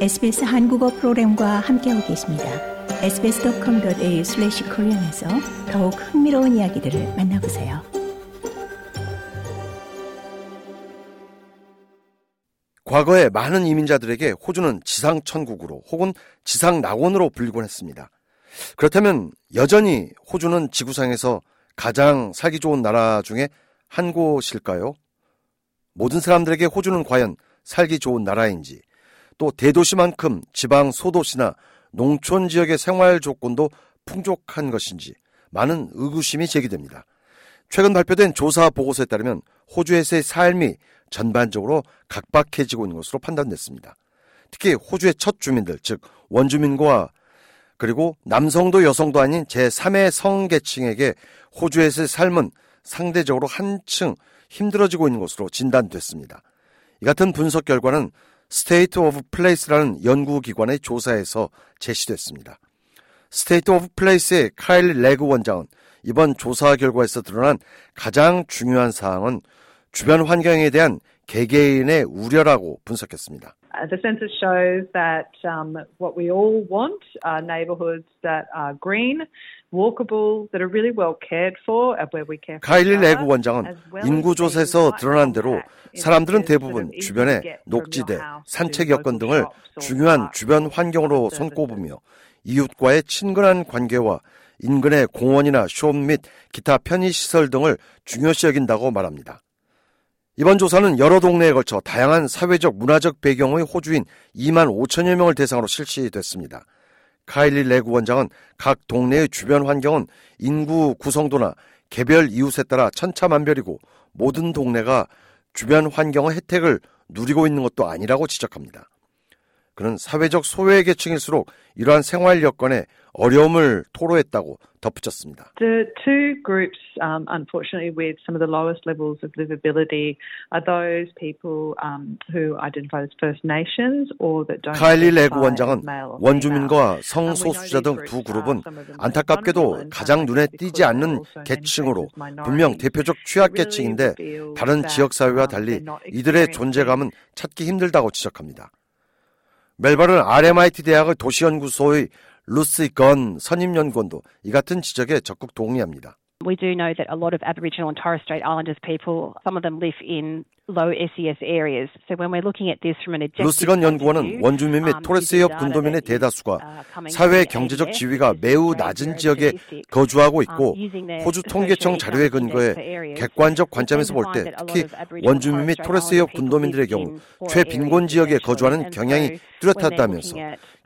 SBS 한국어 프로그램과 함께하고 계십니다. sbs.com.au/korean에서 더욱 흥미로운 이야기들을 만나보세요. 과거에 많은 이민자들에게 호주는 지상 천국으로 혹은 지상 낙원으로 불리곤 했습니다. 그렇다면 여전히 호주는 지구상에서 가장 살기 좋은 나라 중에 한 곳일까요? 모든 사람들에게 호주는 과연 살기 좋은 나라인지 또 대도시만큼 지방 소도시나 농촌 지역의 생활 조건도 풍족한 것인지 많은 의구심이 제기됩니다. 최근 발표된 조사 보고서에 따르면 호주에서의 삶이 전반적으로 각박해지고 있는 것으로 판단됐습니다. 특히 호주의 첫 주민들, 즉 원주민과 그리고 남성도 여성도 아닌 제3의 성계층에게 호주에서의 삶은 상대적으로 한층 힘들어지고 있는 것으로 진단됐습니다. 이 같은 분석 결과는 State of Place라는 연구기관의 조사에서 제시됐습니다. State of Place의 카일 레그 원장은 이번 조사 결과에서 드러난 가장 중요한 사항은 주변 환경에 대한 개개인의 우려라고 분석했습니다. The census shows that um, what we all want are neighbourhoods that are green, walkable, that are really well cared for, where we care for 카일리 레그 원장은 인구 조사에서 드러난 대로 사람들은 대부분 주변에 녹지대, 산책 여건 등을 중요한 주변 환경으로 손꼽으며 이웃과의 친근한 관계와 인근의 공원이나 쇼업 및 기타 편의시설 등을 중요시 여긴다고 말합니다. 이번 조사는 여러 동네에 걸쳐 다양한 사회적 문화적 배경의 호주인 2만 5천여 명을 대상으로 실시됐습니다. 카일리 레구 원장은 각 동네의 주변 환경은 인구 구성도나 개별 이웃에 따라 천차만별이고 모든 동네가 주변 환경의 혜택을 누리고 있는 것도 아니라고 지적합니다. 그는 사회적 소외 계층일수록 이러한 생활 여건에 어려움을 토로했다고 덧붙였습니다. The two groups, um, unfortunately, with some of the lowest levels of livability are those people um, who identify as First Nations or that don't. 카일리 레그 원장은 원주민과 성소수자 등 두 그룹은 안타깝게도 가장 눈에 띄지 않는 계층으로 분명 대표적 취약 계층인데 다른 지역 사회와 달리 이들의 존재감은 찾기 힘들다고 지적합니다. 멜버른 RMIT 대학의 도시연구소의 루시 건 선임연구원도 이 같은 지적에 적극 동의합니다. We do know that a lot of Aboriginal and Torres Strait Islanders people, some of them live in low SES areas. So when we're looking at this from an objective 루스건 연구원은 원주민 및 토레스 해협 군도민의 대다수가 사회 경제적 지위가 매우 낮은 지역에 거주하고 있고 호주 통계청 자료에 근거해 객관적 관점에서 볼 때 특히 원주민 및 토레스 해협 군도민들의 경우 최빈곤 지역에 거주하는 경향이 뚜렷하다면서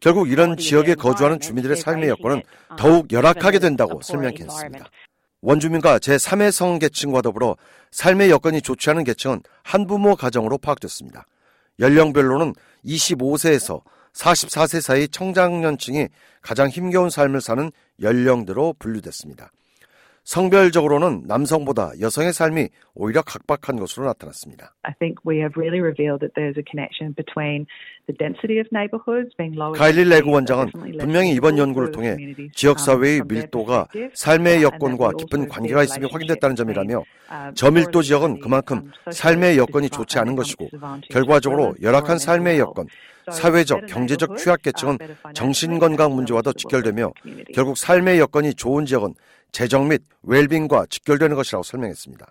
결국 이런 지역에 거주하는 주민들의 삶의 여건은 더욱 열악하게 된다고 설명했습니다. 원주민과 제3의 성계층과 더불어 삶의 여건이 좋지 않은 계층은 한부모 가정으로 파악됐습니다. 연령별로는 25세에서 44세 사이 청장년층이 가장 힘겨운 삶을 사는 연령대로 분류됐습니다. 성별적으로는 남성보다 여성의 삶이 오히려 각박한 것으로 나타났습니다. I think we have really revealed that there's a connection between the density of neighborhoods being lower. 카일리 레그 원장은 분명히 이번 연구를 통해 지역 사회의 밀도가 삶의 여건과 깊은 관계가 있음이 확인됐다는 점이라며 저밀도 지역은 그만큼 삶의 여건이 좋지 않은 것이고 결과적으로 열악한 삶의 여건, 사회적, 경제적 취약계층은 정신건강 문제와도 직결되며 결국 삶의 여건이 좋은 지역은 재정 및 웰빙과 직결되는 것이라고 설명했습니다.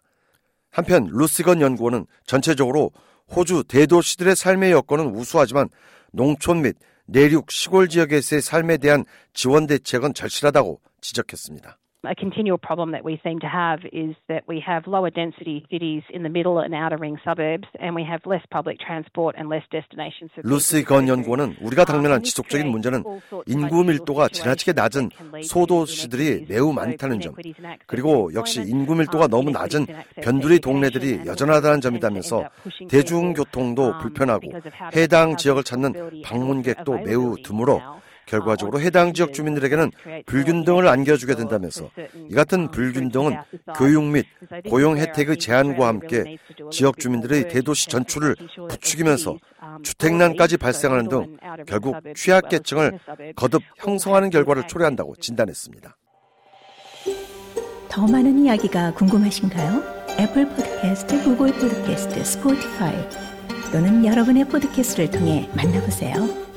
한편 루시건 연구원은 전체적으로 호주 대도시들의 삶의 여건은 우수하지만 농촌 및 내륙 시골 지역에서의 삶에 대한 지원 대책은 절실하다고 지적했습니다. A continual problem that we seem to have is that we have lower density cities in the middle and outer ring suburbs, and we have less public transport and less destinations 루시 건 연구원은 우리가 당면한 지속적인 문제는 인구 밀도가 지나치게 낮은 소도시들이 매우 많다는 점, 그리고 역시 인구 밀도가 너무 낮은 변두리 동네들이 여전하다는 점이다면서 대중교통도 불편하고 해당 지역을 찾는 방문객도 매우 드물어 결과적으로 해당 지역 주민들에게는 불균등을 안겨주게 된다면서 이 같은 불균등은 교육 및 고용 혜택의 제한과 함께 지역 주민들의 대도시 전출을 부추기면서 주택난까지 발생하는 등 결국 취약계층을 거듭 형성하는 결과를 초래한다고 진단했습니다. 더 많은 이야기가 궁금하신가요? 애플 포드캐스트, 구글 포드캐스트, 스포티파이 또는 여러분의 포드캐스트를 통해 만나보세요.